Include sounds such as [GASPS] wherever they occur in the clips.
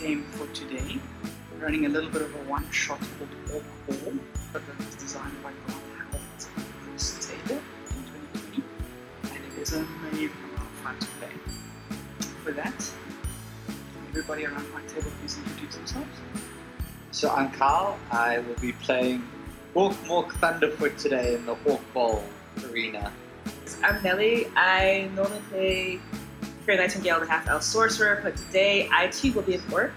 game for today. Running a little bit of a one shot called Orc Ball, that was designed by Grant Howard and Chris Taylor in 2020. And it is an amazing amount of fun to play. With that, everybody around my table please introduce themselves? So I'm Carl. I will be playing Hawk Mork Thunderfoot today in the Hawk Bowl arena. I'm Nelly. I normally play Fairy Nightingale, the half elf sorcerer, but today I too will be an orc.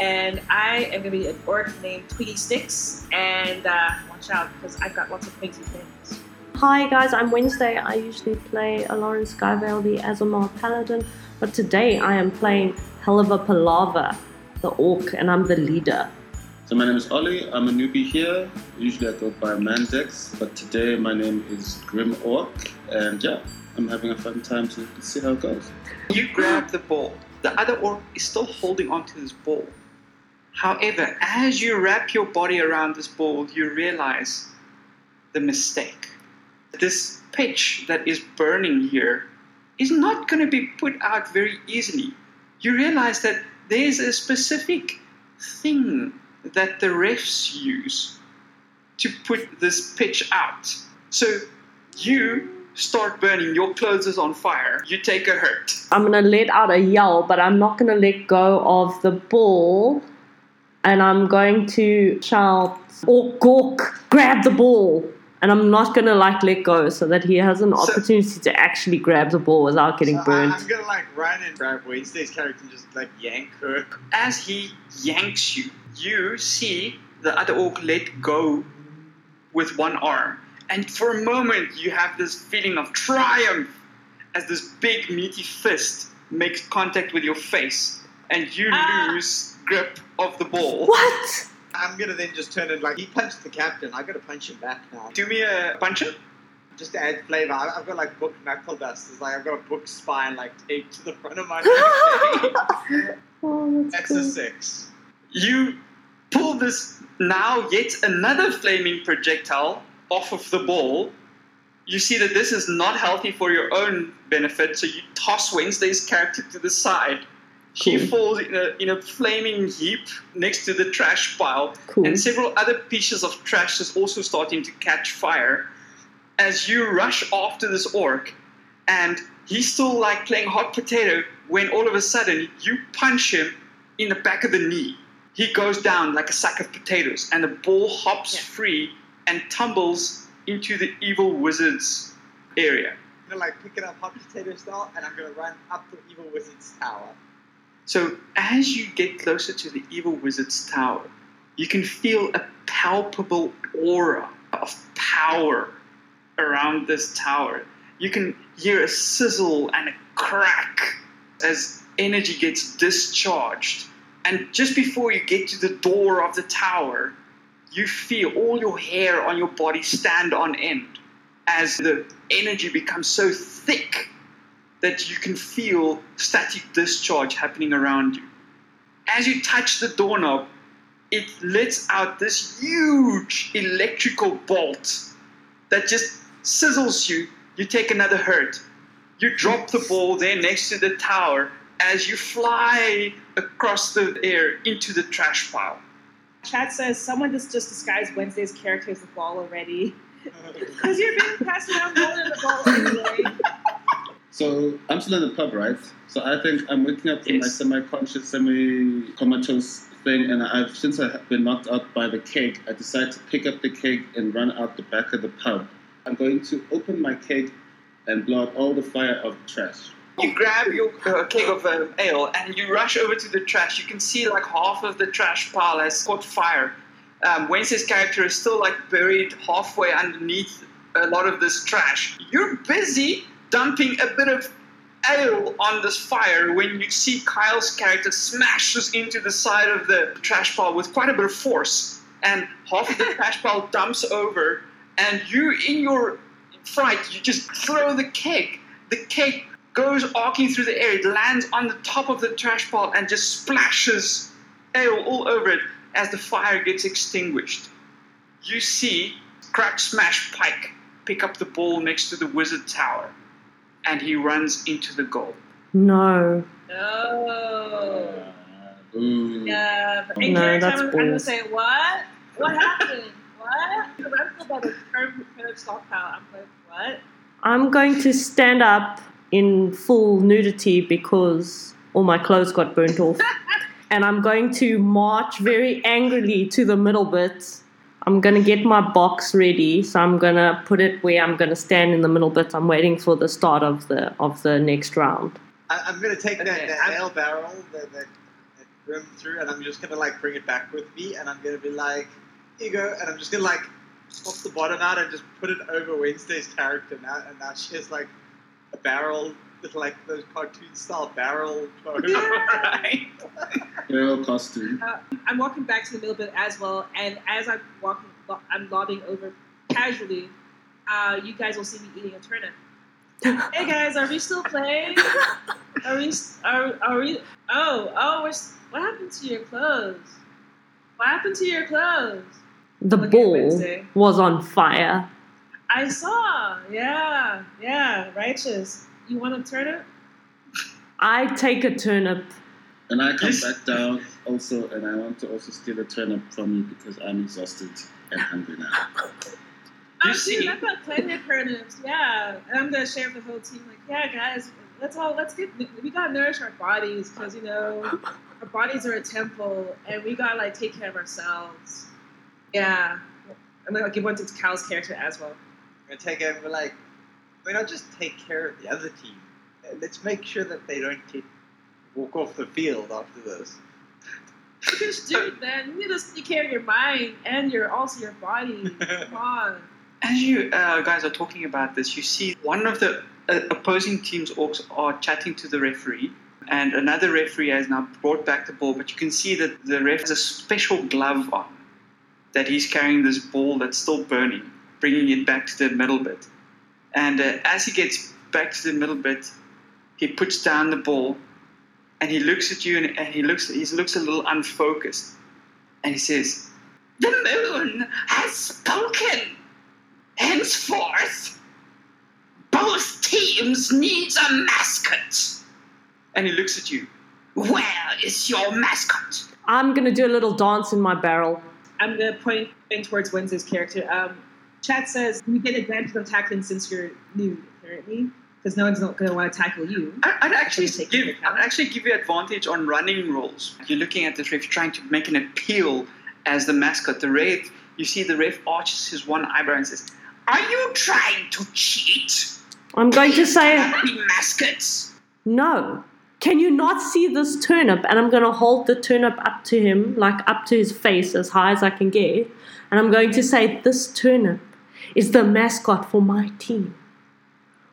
And I am going to be an orc named Twiggy Sticks. And uh, watch out, because I've got lots of crazy things. Hi guys, I'm Wednesday. I usually play Aloran Skyvale, the Aasimar Paladin, but today I am playing Helva Palava, the Orc, and I'm the leader. So my name is Ollie. I'm a newbie here. Usually I go by Mandex, but today my name is Grim Orc, and yeah, I'm having a fun time to see how it goes. You grab the ball. The other orc is still holding onto this ball. However, as you wrap your body around this ball, you realize the mistake. This pitch that is burning here is not going to be put out very easily. You realize that there's a specific thing that the refs use to put this pitch out. So you start burning, your clothes is on fire, you take a hurt. I'm gonna let out a yell, but I'm not gonna let go of the ball, and I'm going to shout, "Orc, Gork, grab the ball!" And I'm not gonna like let go, so that he has an So- opportunity to actually grab the ball without getting So I- burnt. I'm gonna like run and grab Wednesday's character and just like yank her. As he yanks you, you see the other orc let go with one arm. And for a moment, you have this feeling of triumph as this big, meaty fist makes contact with your face, and you Ah. lose grip of the ball. What? I'm gonna then just turn and like he punched the captain. I gotta punch him back now. Do me a punch Just to add flavor, I- I've got like book knuckle dust. It's like I've got a book spine like taped to the front of my [LAUGHS] neck. Oh, that's That's a six. You pull this now yet another flaming projectile off of the ball. You see that this is not healthy for your own benefit, so you toss Wednesday's character to the side. She Cool. falls in a, in a flaming heap next to the trash pile, Cool. and several other pieces of trash is also starting to catch fire. As you rush after this orc, and he's still like playing hot potato when all of a sudden you punch him in the back of the knee. He goes down like a sack of potatoes, and the ball hops Yeah. free and tumbles into the evil wizard's area. I'm gonna like pick it up hot potato style, and I'm gonna run up to the evil wizard's tower. So as you get closer to the evil wizard's tower, you can feel a palpable aura of power around this tower. You can hear a sizzle and a crack as energy gets discharged. And just before you get to the door of the tower, you feel all your hair on your body stand on end as the energy becomes so thick that you can feel static discharge happening around you. As you touch the doorknob, it lets out this huge electrical bolt that just sizzles you. You take another hurt. You drop the ball there next to the tower as you fly across the air into the trash pile. Chat says someone just, just disguised Wednesday's character as the ball already. [LAUGHS] Because you're being passed around rolling the ball anyway. So I'm still in the pub, right? So I think I'm waking up from my semi-conscious, semi-comatose thing, and I've since I've been knocked out by the keg, I decide to pick up the keg and run out the back of the pub. I'm going to open my keg and blow out all the fire of the trash. You grab your uh, keg of uh, ale and you rush over to the trash. You can see like half of the trash pile has caught fire. Um, Wednesday's character is still like buried halfway underneath a lot of this trash. You're busy dumping a bit of ale on this fire when you see Kyle's character smashes into the side of the trash pile with quite a bit of force, and half of the [LAUGHS] trash pile dumps over, and you, in your fright, you just throw the keg. The keg goes arcing through the air. It lands on the top of the trash pile and just splashes ale all over it as the fire gets extinguished. You see Crack Smash Pike pick up the ball next to the wizard tower, and he runs into the goal. No. No. Ooh. Yeah. But No, in character, that's I'm, I'm gonna say what? What happened? what? The rest about the term kind of stockpile. I'm like, what? I'm going to stand up in full nudity because all my clothes got burnt off. [LAUGHS] and I'm going to march very angrily to the middle bit. I'm going to get my box ready. So I'm going to put it where I'm going to stand in the middle bit. I'm waiting for the start of the of the next round. I, I'm gonna take Okay, that, that I'm- nail barrel that, that, that rim through, and I'm just gonna like bring it back with me, and I'm gonna be like, "Here you go," and I'm just gonna like pop the bottom out and just put it over Wednesday's character now, and now she has like a barrel [LAUGHS] like those cartoon style barrel. right? [LAUGHS] Hero costume. I'm walking back to the middle bit as well, and as I'm walking, I'm lobbing over casually. Uh, you guys will see me eating a turnip. [LAUGHS] hey guys, are we still playing? Are we? Are, are we? Oh, oh, we're, what happened to your clothes? What happened to your clothes? The Look at ball was on fire. I saw. Yeah, yeah, righteous. You want a turnip? I take a turnip. And I come back down also, and I want to also steal a turnip from you because I'm exhausted and hungry now. Oh, You dude, I've got plenty of turnips. Yeah, and I'm gonna share with the whole team. Like, yeah, guys, let's all let's get we gotta nourish our bodies because you know our bodies are a temple, and we gotta like take care of ourselves. Yeah, I'm gonna give one to Cal's character as well. I'm take it and be like, why not just take care of the other team? Let's make sure that they don't get walk off the field after this. Because, [LAUGHS] dude, man, you need to take care of your mind and your also your body. [LAUGHS] Come on. As you uh, guys are talking about this, you see one of the uh, opposing team's orcs are chatting to the referee, and another referee has now brought back the ball. But you can see that the ref has a special glove on, that he's carrying this ball that's still burning, bringing it back to the middle bit. And uh, as he gets back to the middle bit, he puts down the ball, and he looks at you, and, and he looks he looks a little unfocused, and he says, "The moon has spoken." Henceforth, both teams needs a mascot. And he looks at you. Where is your mascot? I'm gonna do a little dance in my barrel. I'm gonna point in towards Wednesday's character. Um, chat says you get advantage on tackling since you're new, apparently, because no one's not gonna want to tackle you. I- I'd actually Please take give into account. I'd actually give you advantage on running rolls. You're looking at this ref trying to make an appeal as the mascot. The ref, you see the ref arches his one eyebrow and says, "Are you trying to cheat? I'm going to say Happy mascots." no. Can you not see this turnip? And I'm going to hold the turnip up to him, like up to his face, as high as I can get. And I'm going to say, This turnip is the mascot for my team.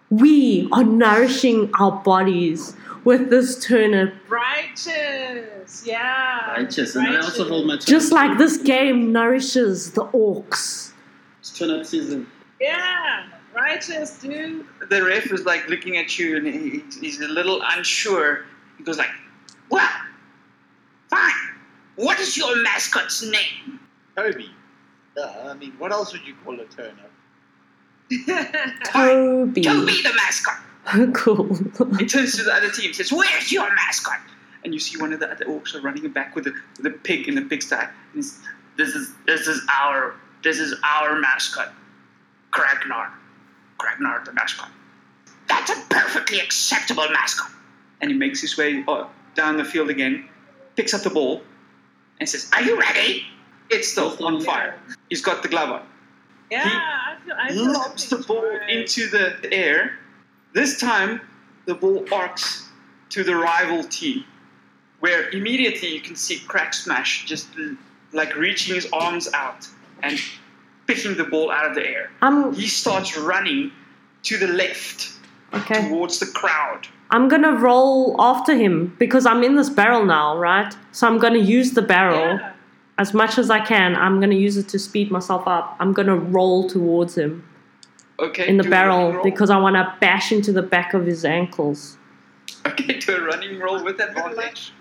We are nourishing our bodies with this turnip, Righteous, yeah. Righteous. And I also hold my turnip. just like this game nourishes the orcs. It's turnip season. Yeah, righteous, dude. the ref is like looking at you and he, he's a little unsure. He goes like, "Well, fine. What is your mascot's name?" Toby. Uh, I mean, what else would you call a turnip? Toby. Toby the mascot. [LAUGHS] cool. He turns to the other team, says, "Where's your mascot?" And you see one of the other orcs are running back with the, with the pig in the pigsty. This is this is our this is our mascot, Kragnar. Kragnar the mascot. That's a perfectly acceptable mascot. And he makes his way uh, down the field again, picks up the ball, and says, "Are you ready?" It's still on fire. He's got the glove on. Yeah, I feel. I feel lobs the ball right. into the air. This time, the ball arcs to the rival team, where immediately you can see Crack Smash just like reaching his arms out and picking the ball out of the air. I'm He starts running to the left okay. towards the crowd. I'm gonna roll after him because I'm in this barrel now, right? So I'm gonna use the barrel Yeah. As much as I can. I'm gonna use it to speed myself up. I'm gonna roll towards him Okay. in the do a running barrel because I want to bash into the back of his ankles. Okay, do a running roll with advantage.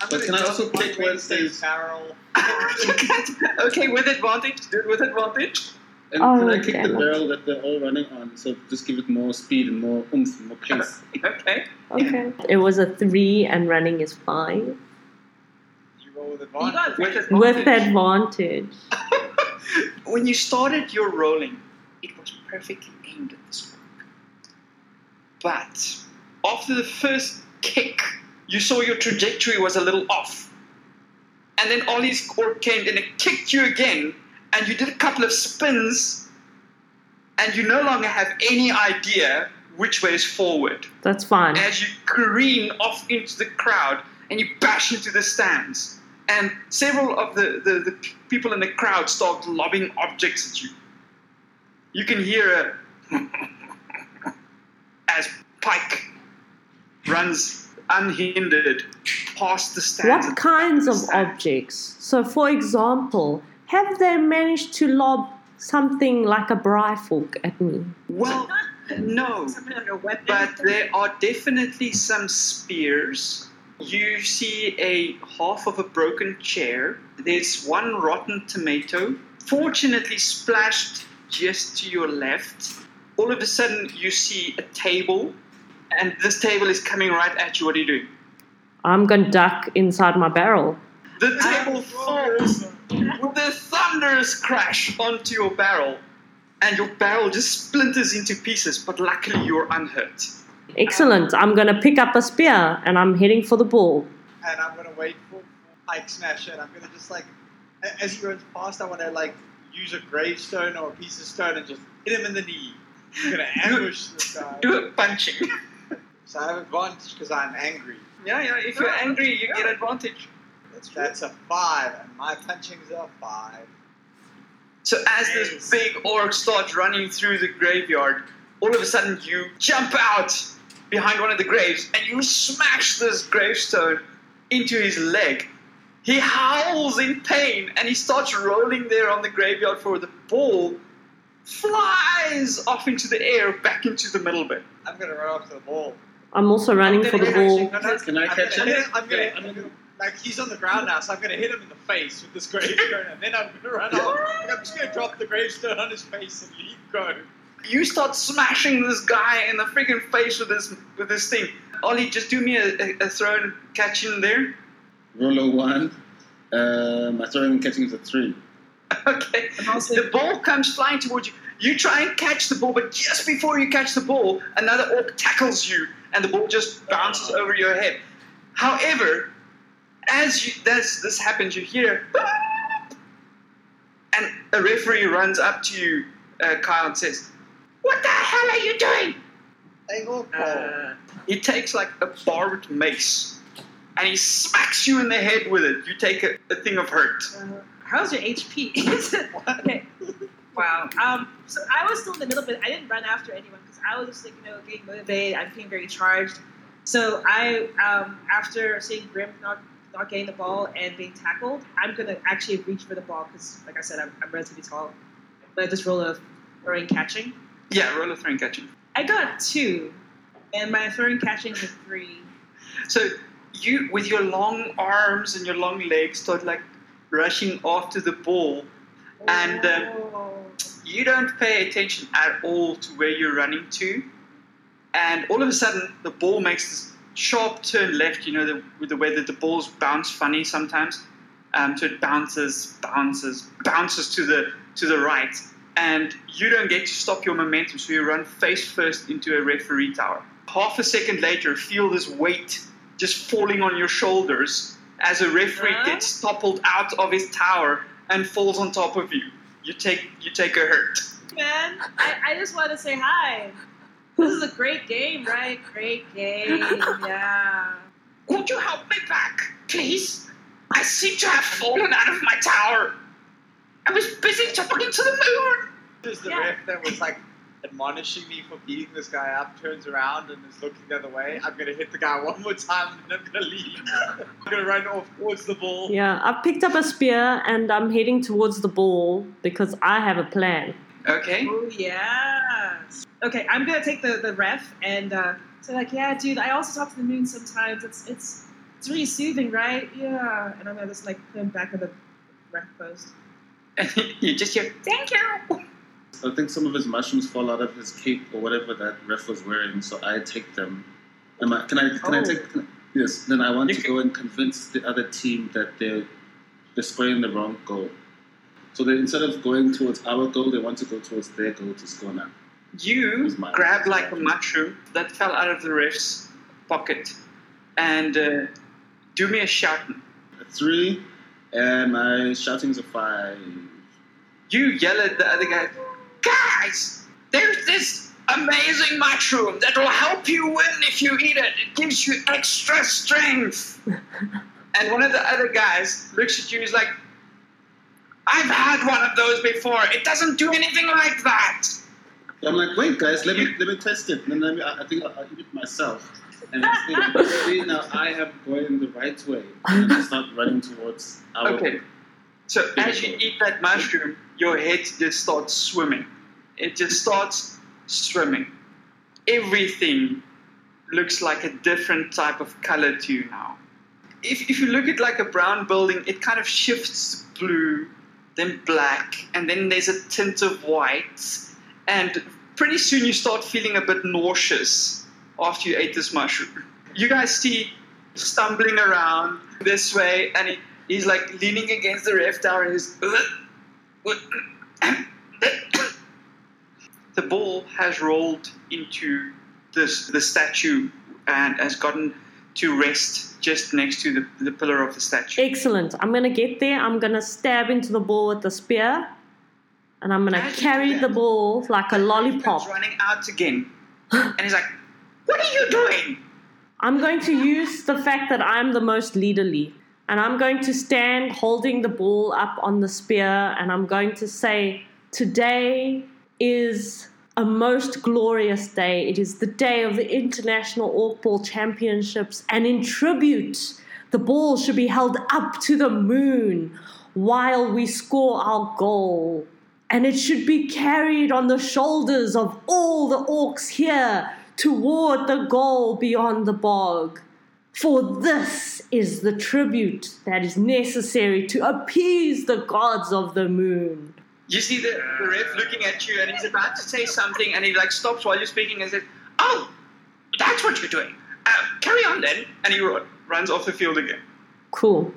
I'm But can I go also with take Wednesday's Wednesday's- barrel? [LAUGHS] okay, with advantage. Do it with advantage. And Oh, can I oh, kick the barrel that they're all running on? So just give it more speed and more oomph, and more pace. Okay. Okay. It was a three, and running is five You with You advantage. got With with advantage. advantage. [LAUGHS] when you started your rolling, it was perfectly aimed at this orc. But after the first kick, you saw your trajectory was a little off. And then Ollie's orc came and it kicked you again, and you did a couple of spins, and you no longer have any idea which way is forward. That's fine. As you careen off into the crowd and you bash into the stands, and several of the, the, the people in the crowd start lobbing objects at you. You can hear a as Pike runs unhindered past the stands. What kinds of Stand. objects? So, for example, have they managed to lob something like a bryfork at me? Well, no. like. But there are definitely some spears. You see a half of a broken chair. There's one rotten tomato, fortunately splashed just to your left. All of a sudden, you see a table, and this table is coming right at you. What are you doing? I'm going to duck inside my barrel. The table falls with a thunderous crash onto your barrel, and your barrel just splinters into pieces, but luckily you're unhurt. Excellent. I'm going to pick up a spear and I'm heading for the ball. and I'm gonna wait for, for Pike Smasher, and I'm gonna just like, as he runs past, I want to like use a gravestone or a piece of stone and just hit him in the knee. I'm gonna [LAUGHS] ambush this guy. Do a punching. [LAUGHS] So I have advantage because I'm angry. Yeah, yeah. If you're angry, you get advantage. That's, that's a five, and my punching's a five. So as this big orc starts running through the graveyard, all of a sudden you jump out behind one of the graves and you smash this gravestone into his leg. He howls in pain and he starts rolling there on the graveyard floor. The ball flies off into the air back into the middle bit. I'm gonna run off to the ball. I'm also running for the ball. No, no, Can I I'm catch gonna it? I'm gonna, Yeah, I'm I'm gonna- like he's on the ground now, so I'm gonna hit him in the face with this gravestone, and then I'm gonna run off. I'm just gonna drop the gravestone on his face and leave go. You start smashing this guy in the freaking face with this with this thing. Ollie, just do me a, a, a throw and catch in there. Roll a one. Uh, my throwing and catching is a three. [LAUGHS] Okay. Also- The ball comes flying towards you. You try and catch the ball, but just before you catch the ball, another orc tackles you, and the ball just bounces over your head. However, as you, this, this happens, you hear, and a referee runs up to you, uh, Kyle, and says, "What the hell are you doing?" Hey, orc. Uh, He takes like a barbed mace, and he smacks you in the head with it. You take a, a thing of hurt. uh, how's your HP? [LAUGHS] okay. [LAUGHS] Wow. Um, so I was still in the middle but. I didn't run after anyone because I was just like, you know, getting motivated. I'm feeling very charged. So I, um, after seeing Grim not not getting the ball and being tackled, I'm gonna actually reach for the ball because, like I said, I'm, I'm relatively tall. But I just roll a throwing catching. Yeah, roll a throwing catching. I got two, and my throwing catching is three. So you, with your long arms and your long legs, start like rushing after the ball. And, um, Oh. You don't pay attention at all to where you're running to, and all of a sudden the ball makes this sharp turn left. You know, the, with the way that the balls bounce funny sometimes. Um, so it bounces, bounces, bounces to the to the right, and you don't get to stop your momentum. So you run face first into a referee tower. Half a second later, feel this weight just falling on your shoulders as a referee Huh? gets toppled out of his tower and falls on top of you. You take you take a hurt. man. I, I just want to say hi. This is a great game, right? Great game, yeah. Could you help me back, please? I seem to have fallen out of my tower. I was busy talking to the moon. There's the Yeah. ref that was like admonishing me for beating this guy up, turns around and is looking the other way. I'm gonna hit the guy one more time and I'm gonna leave. I'm gonna run off towards the ball. Yeah, I've picked up a spear and I'm heading towards the ball because I have a plan. Okay. Oh yeah. Okay, I'm gonna take the, the ref and uh, say like, yeah, dude. I also talk to the moon sometimes. It's it's it's really soothing, right? Yeah. And I'm gonna just like put him back in the ref post. [LAUGHS] you just hear, thank you. I think some of his mushrooms fall out of his cape or whatever that ref was wearing, so I take them. Am I, can I? Can I Oh. take? Yes. Then I want You to can- go and convince the other team that they're they're spraying the wrong goal. So they instead of going towards our goal, they want to go towards their goal to score now. You grab like a mushroom that fell out of the ref's pocket and uh, do me a shout. Three, and my shouting's a five. You yell at the other guy, guys, there's this amazing mushroom that will help you win if you eat it. It gives you extra strength. [LAUGHS] and one of the other guys looks at you and is like, I've had one of those before. It doesn't do anything like that. I'm like, wait, guys, let me let me test it. And then let me, I I think I'll, I'll eat it myself. And I think, see, now I am going the right way. And I start running towards our Okay. So as you eat that mushroom, your head just starts swimming. It just starts swimming. Everything looks like a different type of color to you now. If, if you look at like a brown building, it kind of shifts to blue, then black, and then there's a tint of white. And pretty soon you start feeling a bit nauseous after you ate this mushroom. You guys see stumbling around this way, and he, he's like leaning against the ref tower, and he's. [COUGHS] the ball has rolled into this the statue and has gotten to rest just next to the, the pillar of the statue. Excellent. I'm gonna get there. I'm gonna stab into the ball with the spear, and I'm gonna carry the ball like a lollipop. running out again, [GASPS] and he's like, "What are you doing?" I'm going to use the fact that I'm the most leaderly, and I'm going to stand holding the ball up on the spear, and I'm going to say, Today is a most glorious day. It is the day of the International Orc Ball Championships, and in tribute, the ball should be held up to the moon while we score our goal. And it should be carried on the shoulders of all the orcs here toward the goal beyond the bog. For this is the tribute that is necessary to appease the gods of the moon. You see the, the ref looking at you, and he's about to say something, and he like stops while you're speaking and says, "Oh, that's what you're doing. Uh, carry on then." And he ru- runs off the field again. Cool.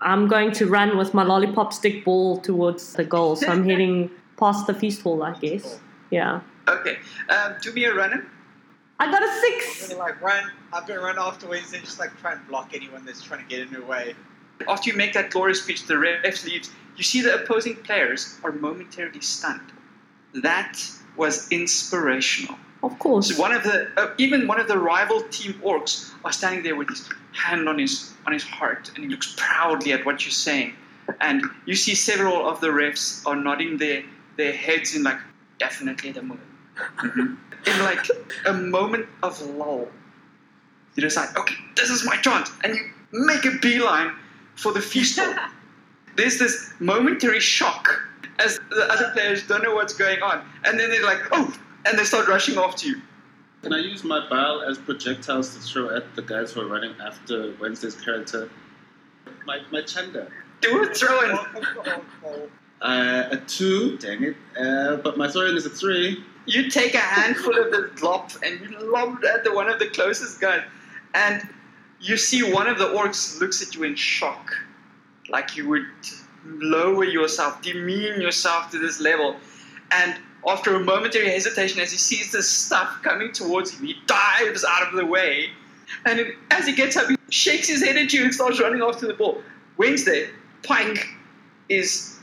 I'm going to run with my lollipop stick ball towards the goal, so I'm heading past the feast hall, I guess. [LAUGHS] Yeah. Okay, um, do me a runner. I got a I'm six! gonna like run. I'm gonna run after Wednesday, and just like try and block anyone that's trying to get in your way. After you make that glorious speech, the ref leaves. You see the opposing players are momentarily stunned. That was inspirational. Of course. So one of the uh, even one of the rival team orcs are standing there with his hand on his on his heart, and he looks proudly at what you're saying. And you see several of the refs are nodding their their heads in like definitely the moon. In like a moment of lull, you decide, okay, this is my chance, and you make a beeline for the feast hall. [LAUGHS] There's this momentary shock as the other players don't know what's going on, and then they're like, oh, and they start rushing after you. Can I use my bile as projectiles to throw at the guys who are running after Wednesday's character? My, my chanda. Do a throw in. Welcome to Orc Ball. Uh, a two, dang it. Uh, but my throwing is a three. You take a handful of the glop and you lob it at the one of the closest guys, and you see one of the orcs looks at you in shock, like you would lower yourself, demean yourself to this level, and after a momentary hesitation, as he sees this stuff coming towards him, he dives out of the way, and as he gets up, he shakes his head at you and starts running after the ball. Wednesday, Pike is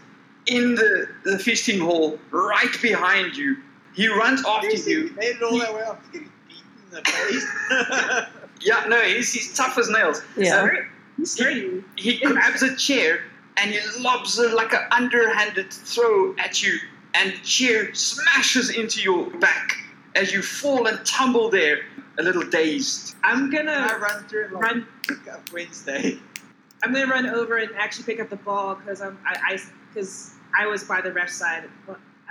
in the, the feasting hall right behind you. He runs after you. he made it all that way after getting beaten in the face. [LAUGHS] Yeah, no, he's, he's tough as nails. Yeah. So he, he grabs a chair and he lobs a, like an underhanded throw at you, and the chair smashes into your back as you fall and tumble there, a little dazed. I'm gonna run through and like, run. pick up Wednesday. I'm gonna run over and actually pick up the ball because I'm I because I, was by the ref side.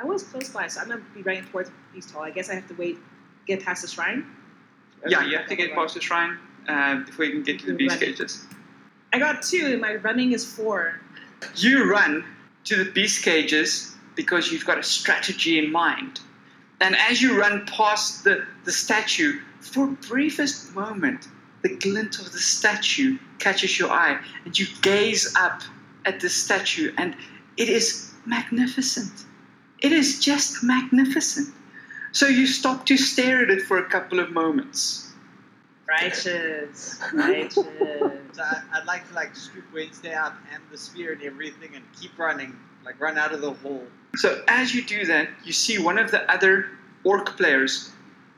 I was close by, so I'm gonna be running towards East Hall. I guess I have to wait, get past the shrine. Yeah, you have to get past the shrine uh, before you can get to the beast cages. I got two, and my running is four. You run to the beast cages because you've got a strategy in mind. And as you run past the, the statue, for briefest moment, the glint of the statue catches your eye, and you gaze up at the statue, and it is magnificent. It is just magnificent. So you stop to stare at it for a couple of moments. Righteous. Righteous. So I, I'd like to like scoop Wednesday up and the spear and everything and keep running, like run out of the hole. So as you do that, you see one of the other orc players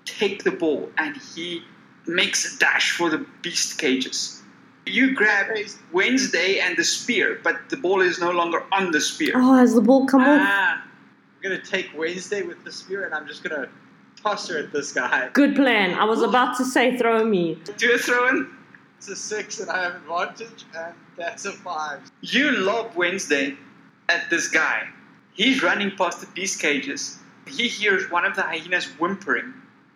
take the ball and he makes a dash for the beast cages. You grab Wednesday and the spear, but the ball is no longer on the spear. Oh, has the ball come off? Ah. I'm gonna take Wednesday with the spear and I'm just gonna toss her at this guy. Good plan. I was about to say throw me. Do a throw in. It's a six and I have advantage, and that's a five. You lob Wednesday at this guy. He's running past the beast cages. He hears one of the hyenas whimpering,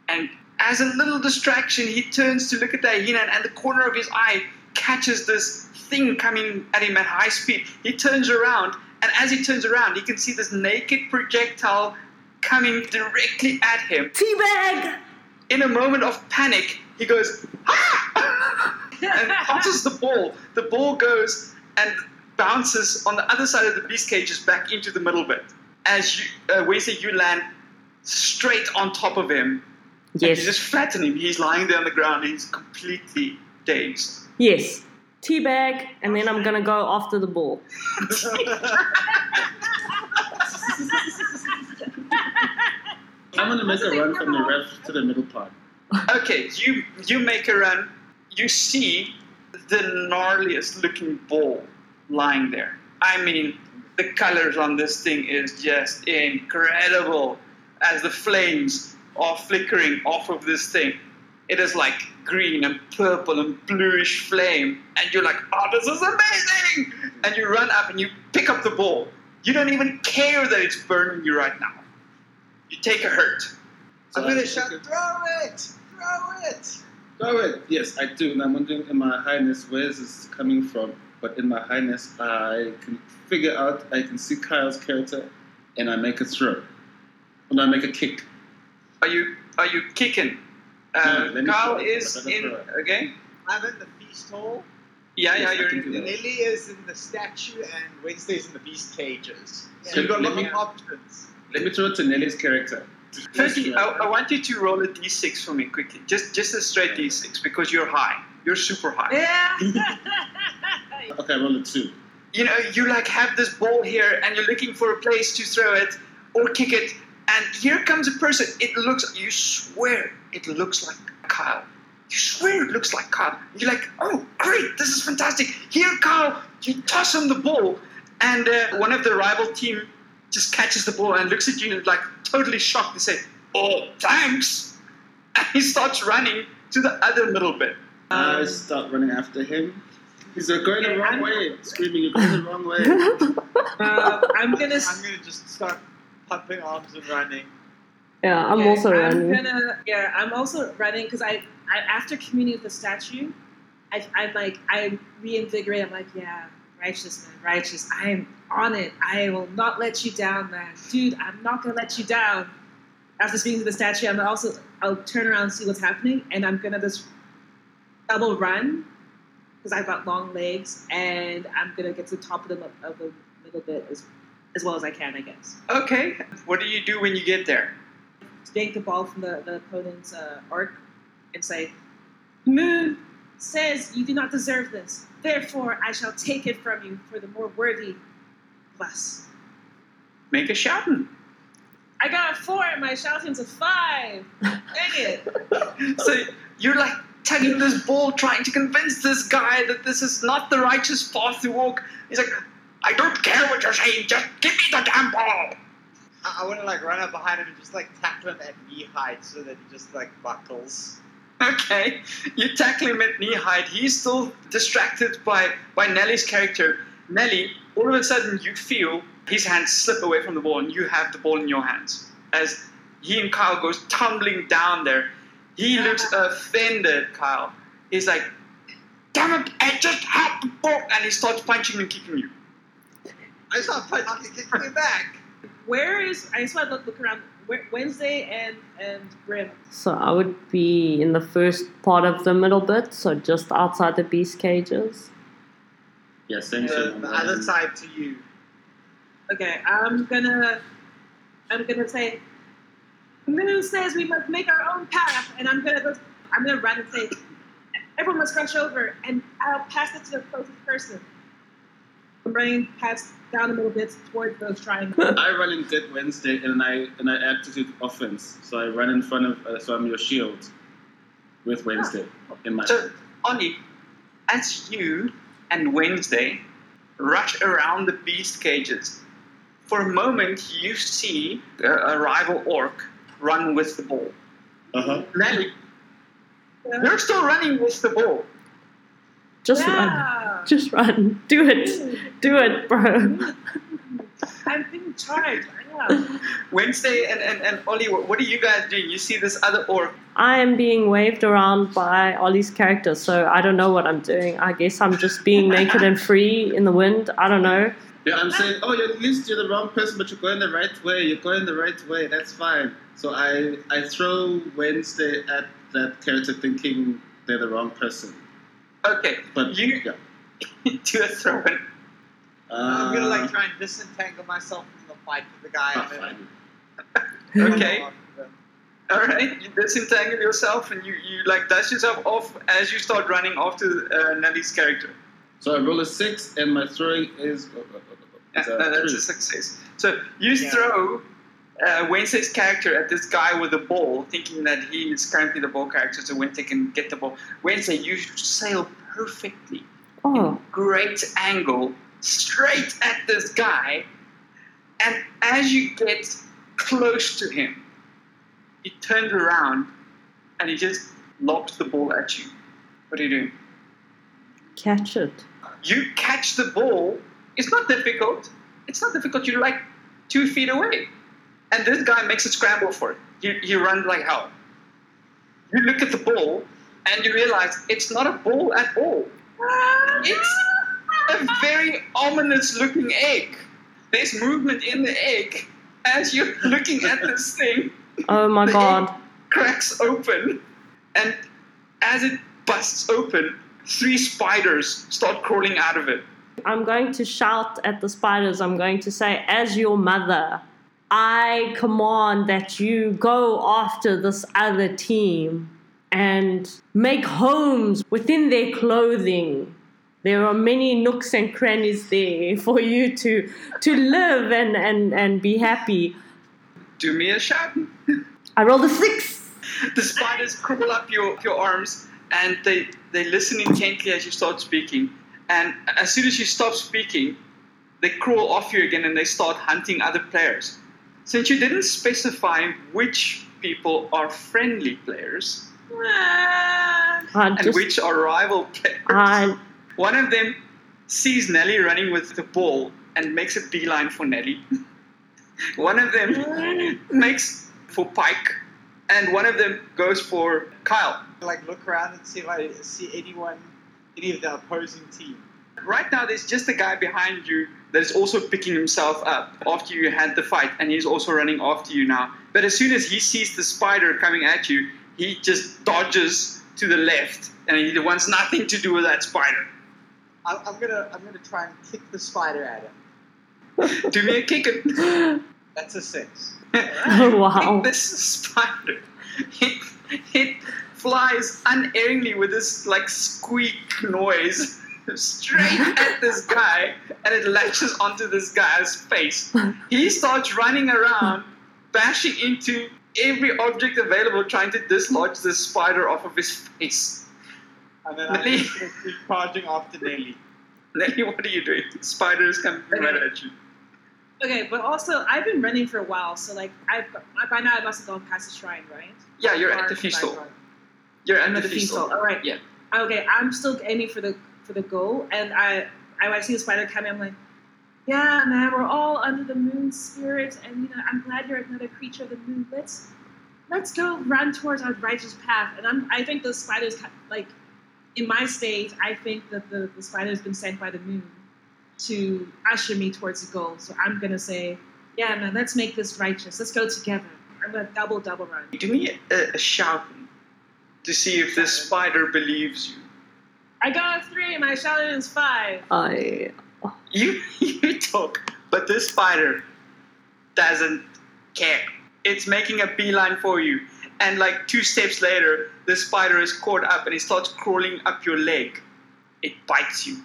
and as a little distraction, he turns to look at the hyena, and the corner of his eye catches this thing coming at him at high speed. He turns around, and as he turns around, he can see this naked projectile coming directly at him. Teabag! In a moment of panic, he goes, ah! and tosses the ball. The ball goes and bounces on the other side of the beast cages back into the middle bit. As you, uh, Wednesday, you land straight on top of him. And you Yes. just flatten him. He's lying there on the ground. He's completely dazed. Yes. Teabag, and then I'm gonna go after the ball. I'm gonna make a run from the ref to the middle part. Okay, you you make a run. You see the gnarliest looking ball lying there. I mean, the colors on this thing is just incredible. As the flames are flickering off of this thing, it is like green and purple and bluish flame, and you're like, "Oh, this is amazing!" And you run up and you pick up the ball. You don't even care that it's burning you right now. You take a hurt. I'm gonna shout, throw it! Throw it! Throw it! Yes, I do. And I'm wondering in my highness where is this coming from? But in my highness, I can figure out, I can see Kyle's character, and I make a throw. And I make a kick. Are you are you kicking? No, Uh, let me Carl throw it. is Let me in. throw. Okay. I'm in the feast hall. Yeah, yeah, I you're in. do. Lily is in the statue, and Wednesday's in the beast cages. So Let- you've got a lot me- of options. Let me throw it to Nelly's character. Firstly, I, I want you to roll a d6 for me quickly. Just just a straight d6 because you're high. You're super high. yeah. [LAUGHS] Okay, I roll a two. You know, you like have this ball here and you're looking for a place to throw it or kick it, and here comes a person. It looks. You swear it looks like Kyle. You swear it looks like Kyle. You're like, oh, great, this is fantastic. Here, Kyle, you toss him the ball, and uh, one of the rival team just catches the ball and looks at you and like totally shocked and say, oh, thanks. [LAUGHS] And he starts running to the other middle bit. I Um, start running after him. He's uh, going the Yeah, wrong I'm- way, screaming, You're going the wrong way. um, [LAUGHS] I'm gonna. I'm gonna just start pumping arms and running. Yeah, I'm Okay, also running. I'm gonna, yeah, I'm also running because I, I, after communing with the statue, I, I'm like, I'm reinvigorated. I'm like, yeah, righteous man, righteous. I am on it. I will not let you down, man, dude. I'm not gonna let you down. After speaking to the statue, I'm also, I'll turn around and see what's happening, and I'm gonna just double run because I've got long legs, and I'm gonna get to the top of the of the middle bit as, as well as I can, I guess. Okay, what do you do when you get there? yank the ball from the, the opponent's uh, arc and say, Moon says you do not deserve this. Therefore, I shall take it from you for the more worthy plus. Make a shouting. I got a four and my shouting's a five. Dang it. [LAUGHS] so you're like tugging this ball, trying to convince this guy that this is not the righteous path to walk. He's like, I don't care what you're saying, just give me the damn ball. I, want to like run up behind him and just like tackle him at knee height so that he just like buckles. Okay, you tackle him at knee height. He's still distracted by, by Nelly's character. Nelly, all of a sudden, you feel his hands slip away from the ball, and you have the ball in your hands. As he and Kyle goes tumbling down there, he looks [LAUGHS] offended. Kyle, he's like, "Damn it! I just had the ball," and he starts punching and kicking you. I start punching and kicking him back. where is? I just want to look, look around. Where, Wednesday and and Grim. So I would be in the first part of the middle bit, so just outside the beast cages. Yeah, same The, thing. the other side to you. Okay, I'm gonna I'm gonna say Moon says we must make our own path, and I'm gonna go. I'm gonna run and say everyone must rush over, and I'll pass it to the closest person. I'm running past down a little bit towards those triangles. [LAUGHS] I run in Dead Wednesday and I and I execute offense. So I run in front of uh, so I'm your shield with Wednesday in my So, Ollie, as you and Wednesday rush around the beast cages, for a moment you see a, a rival orc run with the ball. uh-huh. Nelly, you're still running with the ball. Just run. yeah. Just run. Do it. Do it, bro. I'm being charged. I know. Wednesday and, and, and Ollie, what, what are you guys doing? You see this other orc. I am being waved around by Ollie's character, so I don't know what I'm doing. I guess I'm just being naked and free in the wind. I don't know. Yeah, I'm saying, oh, you're, at least you're the wrong person, but you're going the right way. You're going the right way. That's fine. So I I throw Wednesday at that character, thinking they're the wrong person. Okay, But You- yeah. [LAUGHS] do a throw in. I'm gonna like Uh, try and disentangle myself from the fight with the guy. and fine. [LAUGHS] Okay. All right, you disentangle yourself and you, you like dust yourself off as you start running after uh, Nelly's character. So I roll a six, and my throwing is. oh, oh, oh, oh, Yeah, is a no, that's three. a success. So you Yeah. throw uh, Wednesday's character at this guy with the ball, thinking that he is currently the ball character, so Wednesday can get the ball. Wednesday, you sail perfectly, Oh, great angle, straight at this guy, and as you get close to him, he turns around and he just lobs the ball at you. What are you doing? catch it. you catch the ball. It's not difficult. It's not difficult. You're like two feet away. And this guy makes a scramble for it. He, he runs like hell. You look at the ball and you realize it's not a ball at all. It's a very ominous looking egg. There's movement in the egg as you're [LAUGHS] looking at this thing Oh my god. cracks open, and as it busts open, three spiders start crawling out of it. I'm going to shout at the spiders. I'm going to say, as your mother, I command that you go after this other team and make homes within their clothing. There are many nooks and crannies there [LAUGHS] for you to to live and, and, and be happy. Do me a shout. I rolled a six. The spiders crawl up your, your arms and they, they listen intently as you start speaking. And as soon as you stop speaking, they crawl off you again and they start hunting other players. Since you didn't specify which people are friendly players Ah. and just which are rival players, I one of them sees Nelly running with the ball and makes a beeline for Nelly. [LAUGHS] one of them makes for Pike, and one of them goes for Kyle. Like look around and see if I see anyone, any of the opposing team. Right now, there's just a guy behind you that is also picking himself up after you had the fight, and he's also running after you now. But as soon as he sees the spider coming at you, he just dodges to the left, and he wants nothing to do with that spider. I, I'm gonna I'm gonna try and kick the spider at him. [LAUGHS] Do me a kick it. That's a six. [LAUGHS] oh wow. this spider. It, it flies unerringly with this like squeak noise straight at this guy and it latches onto this guy's face. He starts running around, bashing into every object available, trying to dislodge this spider off of his face. And then I'm Nelly. just gonna keep charging after Nelly. Nelly, what are you doing? The spider is coming right at you. Okay, but also I've been running for a while, so like I've by now I must have gone past the shrine, right? Yeah, you're at Or the have I feast hall. You're at I'm the at the feast feast hall. hall. All right. Yeah. Okay, I'm still aiming for the for the goal, and I I, I see the spider coming. I'm like, yeah, man, we're all under the moon spirit, and you know I'm glad you're another creature of the moon. Let's let's go run towards our righteous path. And I'm I think the spider's like in my state. I think that the the spider's been sent by the moon to usher me towards the goal. So I'm gonna say, Yeah, man, let's make this righteous. Let's go together. I'm gonna double, double run. Do me uh, a, a shouting to see if this spider believes you. I got a three. My shout is five. I You [LAUGHS] you talk, but this spider doesn't care. It's making a beeline for you. And like two steps later, the spider is caught up and it starts crawling up your leg. It bites you.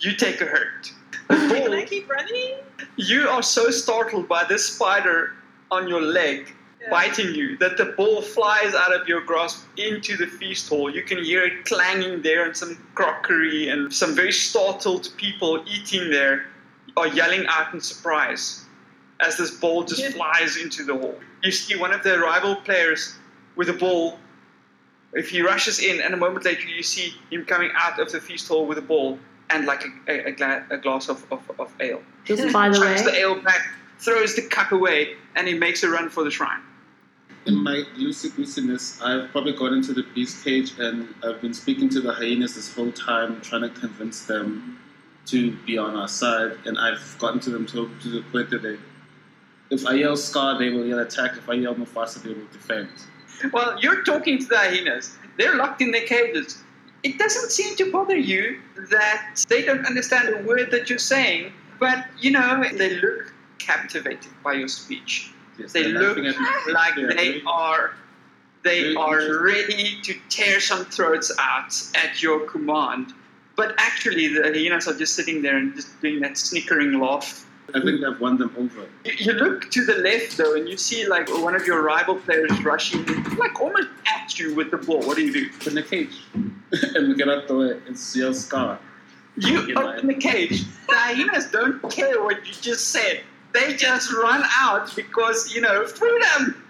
You take a hurt. [LAUGHS] Can I keep running? You are so startled by this spider on your leg. Biting you that the ball flies out of your grasp into the feast hall. You can hear it clanging there, and some crockery and some very startled people eating there are yelling out in surprise as this ball just Yeah. flies into the hall. You see one of the rival players with a ball. If he rushes in, and a moment later you see him coming out of the feast hall with a ball and like a, a, a, gla- a glass of, of, of ale just by the chucks the ale back, throws the cup away, and he makes a run for the shrine. In my lucid goosiness, I've probably got into the beast cage and I've been speaking to the hyenas this whole time, trying to convince them to be on our side. And I've gotten to them to, to the point that they, if I yell Scar, they will yell attack. If I yell Mufasa, they will defend. Well, you're talking to the hyenas. They're locked in their cages. It doesn't seem to bother you that they don't understand a word that you're saying, but you know, they look captivated by your speech. Yes, They look laughing at me. like They're they are they are ready to tear some throats out at your command. But actually, the hyenas are just sitting there and just doing that snickering laugh I think I've won them over. You- You look to the left though, and you see like one of your rival players rushing, like almost at you with the ball. What do you do? in the cage. [LAUGHS] and we get out the way. It's your Scar. You open the cage. The hyenas don't care what you just said. They just run out because you know freedom.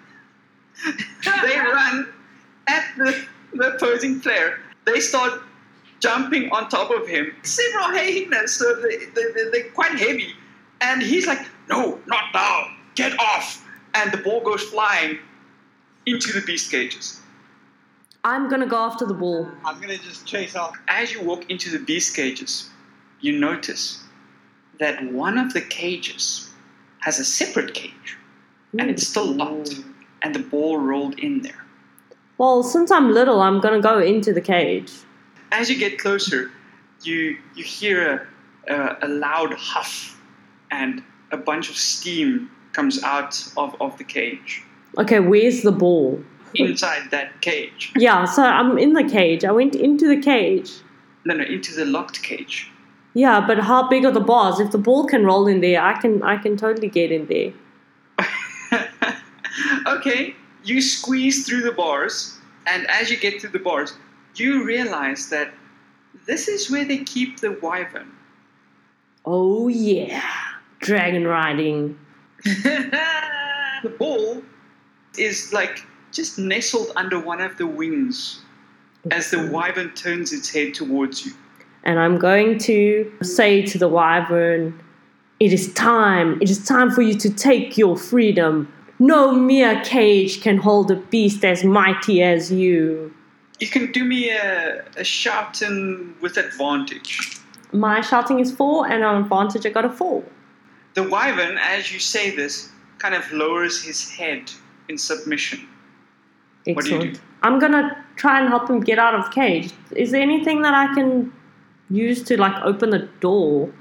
[LAUGHS] they run at the, the opposing player. They start jumping on top of him. Several hyenas, so they, they, they, they're quite heavy. And he's like, no, not now. Get off. And the ball goes flying into the beast cages. I'm gonna go after the ball. I'm gonna just chase off. As you walk into the beast cages, you notice that one of the cages has a separate cage and it's still mm. locked and the ball rolled in there. Well, since I'm little, I'm gonna go into the cage. As you get closer, you you hear a, a, a loud huff and a bunch of steam comes out of, of the cage. Okay, where's the ball? Inside that cage. Yeah, so I'm in the cage. I went into the cage. No, no, into the locked cage. Yeah, but how big are the bars? If the ball can roll in there, I can I can totally get in there. [LAUGHS] okay, you squeeze through the bars, and as you get through the bars, you realize that this is where they keep the wyvern. Oh yeah, dragon riding. [LAUGHS] The ball is like just nestled under one of the wings as the wyvern turns its head towards you. And I'm going to say to the wyvern, "It is time. It is time for you to take your freedom. No mere cage can hold a beast as mighty as you." You can do me a, a shout in with advantage. My shouting is four, and on advantage I got a four. The wyvern, as you say this, kind of lowers his head in submission. What do you Excellent. do? I'm gonna try and help him get out of the cage. Is there anything that I can use to like open the door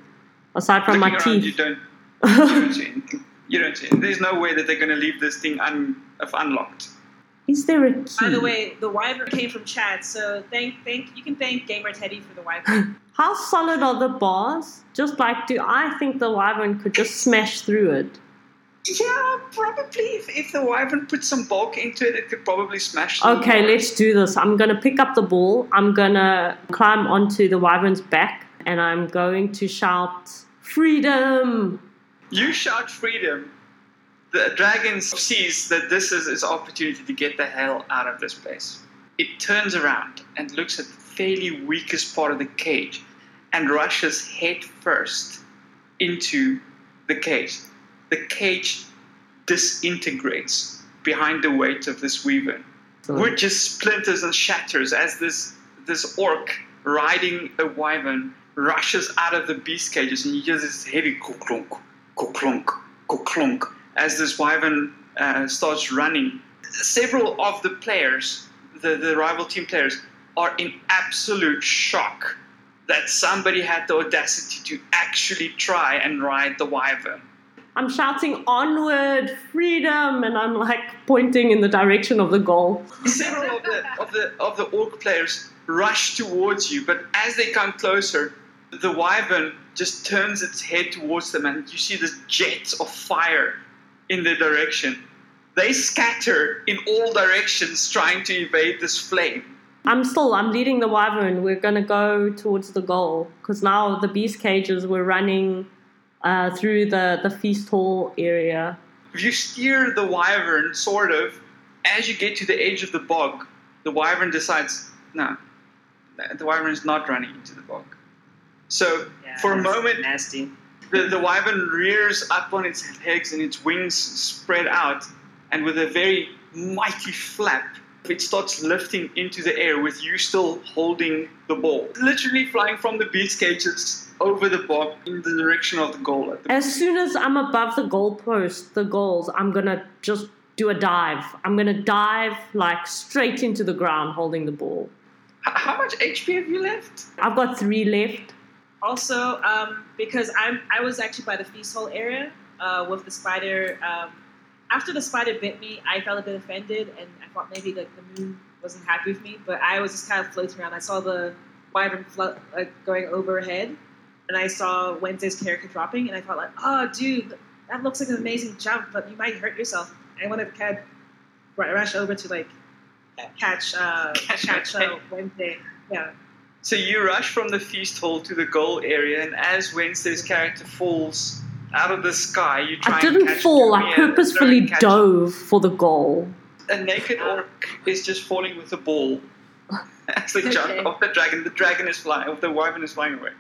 aside from my Looking around, you teeth? don't, you don't see [LAUGHS] anything. You don't see. There's no way that they're going to leave this thing un, of unlocked. Is there a key? By the way, the wyvern came from Chad, so thank thank you can thank Gamer Teddy for the wyvern. [LAUGHS] How solid are the bars? Just like, do I think the wyvern could just smash through it? Yeah, probably. If, if the wyvern put some bulk into it, it could probably smash. Okay, let's do this. I'm gonna pick up the ball. I'm gonna climb onto the wyvern's back, and I'm going to shout, "Freedom!" You shout freedom. The dragon sees that this is its opportunity to get the hell out of this place. It turns around and looks at the fairly weakest part of the cage and rushes head first into the cage. The cage disintegrates behind the weight of this wyvern. Wood just splinters and shatters as this this orc riding a wyvern rushes out of the beast cages and you hear this heavy clunk, clunk, clunk as this wyvern uh, starts running. Several of the players, the, the rival team players, are in absolute shock that somebody had the audacity to actually try and ride the wyvern. I'm shouting onward, freedom, and I'm like pointing in the direction of the goal. Several of the, of the of the orc players rush towards you, but as they come closer, the wyvern just turns its head towards them, and you see this jet of fire in their direction. They scatter in all directions, trying to evade this flame. I'm still, I'm leading the wyvern. We're going to go towards the goal because now the beast cages, we're running uh, through the, the feast hall area. You steer the wyvern, sort of. As you get to the edge of the bog, the wyvern decides, no, the wyvern is not running into the bog. So Yeah, for a moment, nasty. the, the wyvern rears up on its legs and its wings spread out, and with a very mighty flap, it starts lifting into the air with you still holding the ball. Literally flying from the beast cages over the bog in the direction of the goal. At the As soon as I'm above the goal post, the goals, I'm going to just do a dive. I'm going to dive like straight into the ground holding the ball. H- How much HP have you left? I've got three left. Also, um, because I'm I was actually by the feast hole area uh, with the spider. Um, after the spider bit me, I felt a bit offended, and I thought maybe like the moon wasn't happy with me. But I was just kind of floating around. I saw the wyvern float like going overhead, and I saw Wednesday's character dropping, and I thought like, oh, dude, that looks like an amazing jump, but you might hurt yourself. I want to kind of ru- rush over to like catch uh, Catch catch, Wednesday. uh, Wednesday. Yeah. So you rush from the feast hall to the goal area, and as Wednesday's character falls out of the sky, you try I didn't catch fall, I purposefully try and catch- dove for the goal. A naked orc is just falling with a ball. [LAUGHS] As they [LAUGHS] jump Okay. off the dragon, the dragon is flying, or the wyvern is flying away.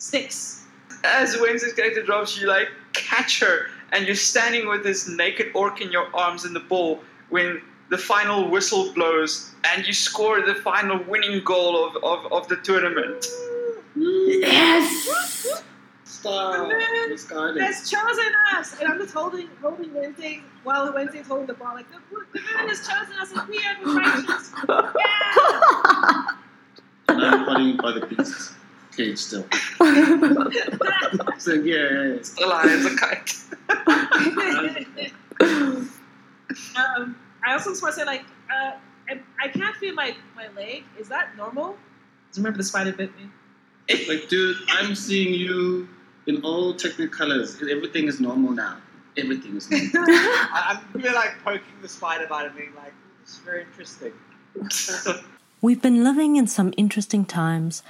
Six. As Wednesday's character drops, you like catch her, and you're standing with this naked orc in your arms in the ball when the final whistle blows, and you score the final winning goal of, of, of the tournament. Yes! Stop. Man, Miss Garden. That's chosen us, and I'm just holding holding Wednesday while Wednesday's holding the ball. Like the, the man has chosen us, and we are the righteous. Yeah. And I'm holding by the beast cage still. [LAUGHS] So yeah, yeah, yeah. Still high as a kite. [LAUGHS] um, I also just want to say, like, uh, I, I can't feel my, my leg. Is that normal? 'Cause remember the spider bit me. Like, dude, I'm seeing you in all technicolors. Everything is normal now. Everything is normal. [LAUGHS] I, I'm really like poking the spider bite and being like, "Ooh, this is very interesting. We've been living in some interesting times,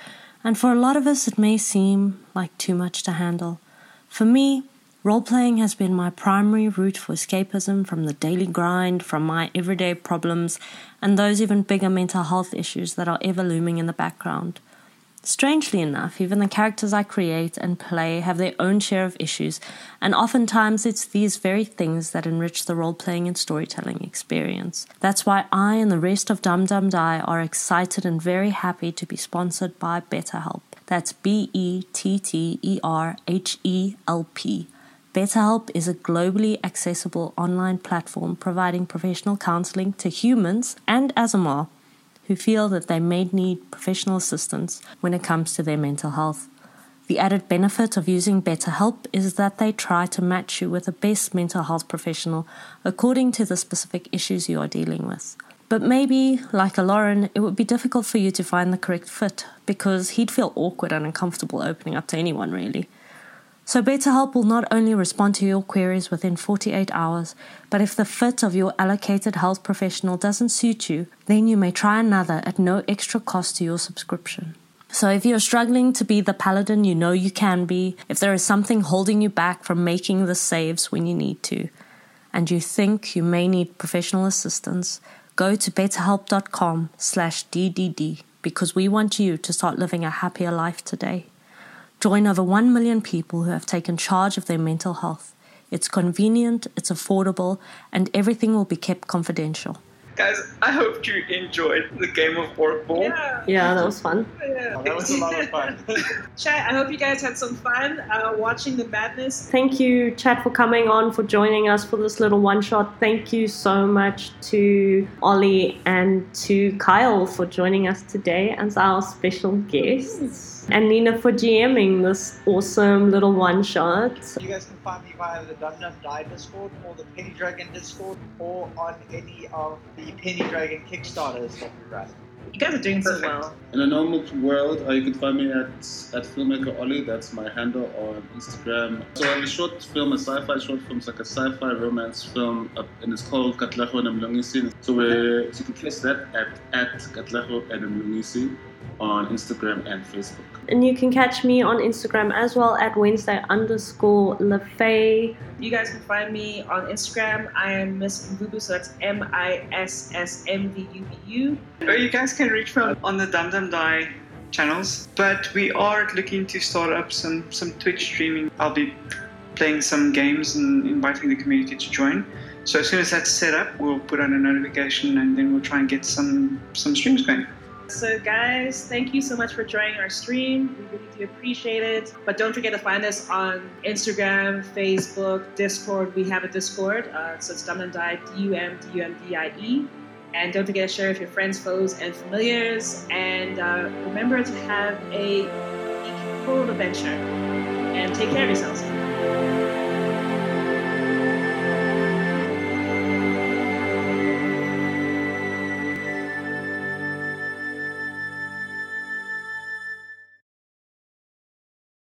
and for a lot of us, it may seem like too much to handle. For me, role playing has been my primary route for escapism from the daily grind, from my everyday problems, and those even bigger mental health issues that are ever looming in the background. Strangely enough, even the characters I create and play have their own share of issues, and oftentimes it's these very things that enrich the role playing and storytelling experience. That's why I and the rest of Dum Dum Die are excited and very happy to be sponsored by BetterHelp. That's B E T T E R H E L P. BetterHelp is a globally accessible online platform providing professional counseling to humans and Aasimar who feel that they may need professional assistance when it comes to their mental health. The added benefit of using BetterHelp is that they try to match you with the best mental health professional according to the specific issues you are dealing with. But maybe, like a Lauren, it would be difficult for you to find the correct fit because he'd feel awkward and uncomfortable opening up to anyone, really. So, BetterHelp will not only respond to your queries within 48 hours, but if the fit of your allocated health professional doesn't suit you, then you may try another at no extra cost to your subscription. So, if you're struggling to be the paladin you know you can be, if there is something holding you back from making the saves when you need to, and you think you may need professional assistance, go to betterhelp.com slash DDD because we want you to start living a happier life today. Join over 1 million people who have taken charge of their mental health. It's convenient, it's affordable, and everything will be kept confidential. Guys, I hope you enjoyed the game of Orc Ball. Yeah. Yeah, that was fun. yeah. Oh, that was a lot of fun. [LAUGHS] Chat, I hope you guys had some fun uh, watching the madness. Thank you, Chat, for coming on, for joining us for this little one shot. Thank you so much to Ollie and to Kyle for joining us today as our special guests. And Nina for GMing this awesome little one shot. You guys can find me via the Dum Dum Die Discord or the Penny Dragon Discord or on any of the Penny Dragon Kickstarters that we run. You guys are doing so well. In a normal world, uh, you can find me at at filmmaker Ollie. That's my handle on Instagram. So I'm a short film, a sci-fi short film, it's like a sci-fi romance film, uh, and it's called Katlaho and Mlungisi. So, we so you can catch that at at Katlaho and Mlungisi on Instagram and Facebook. And you can catch me on Instagram as well at Wednesday underscore LaFay. You guys can find me on Instagram. I am Miss Mvubu, so that's M I S S M V U B U. Or you guys can reach me on the Dum Dum Die channels. But we are looking to start up some, some Twitch streaming. I'll be playing some games and inviting the community to join. So as soon as that's set up, we'll put out a notification and then we'll try and get some, some streams going. So, guys, thank you so much for joining our stream. We really do appreciate it. But don't forget to find us on Instagram, Facebook, Discord. We have a Discord, uh, so it's Dum Dum Die, D U M D U M D I E. And don't forget to share with your friends, foes, and familiars. And uh, remember to have a cool adventure. And take care of yourselves.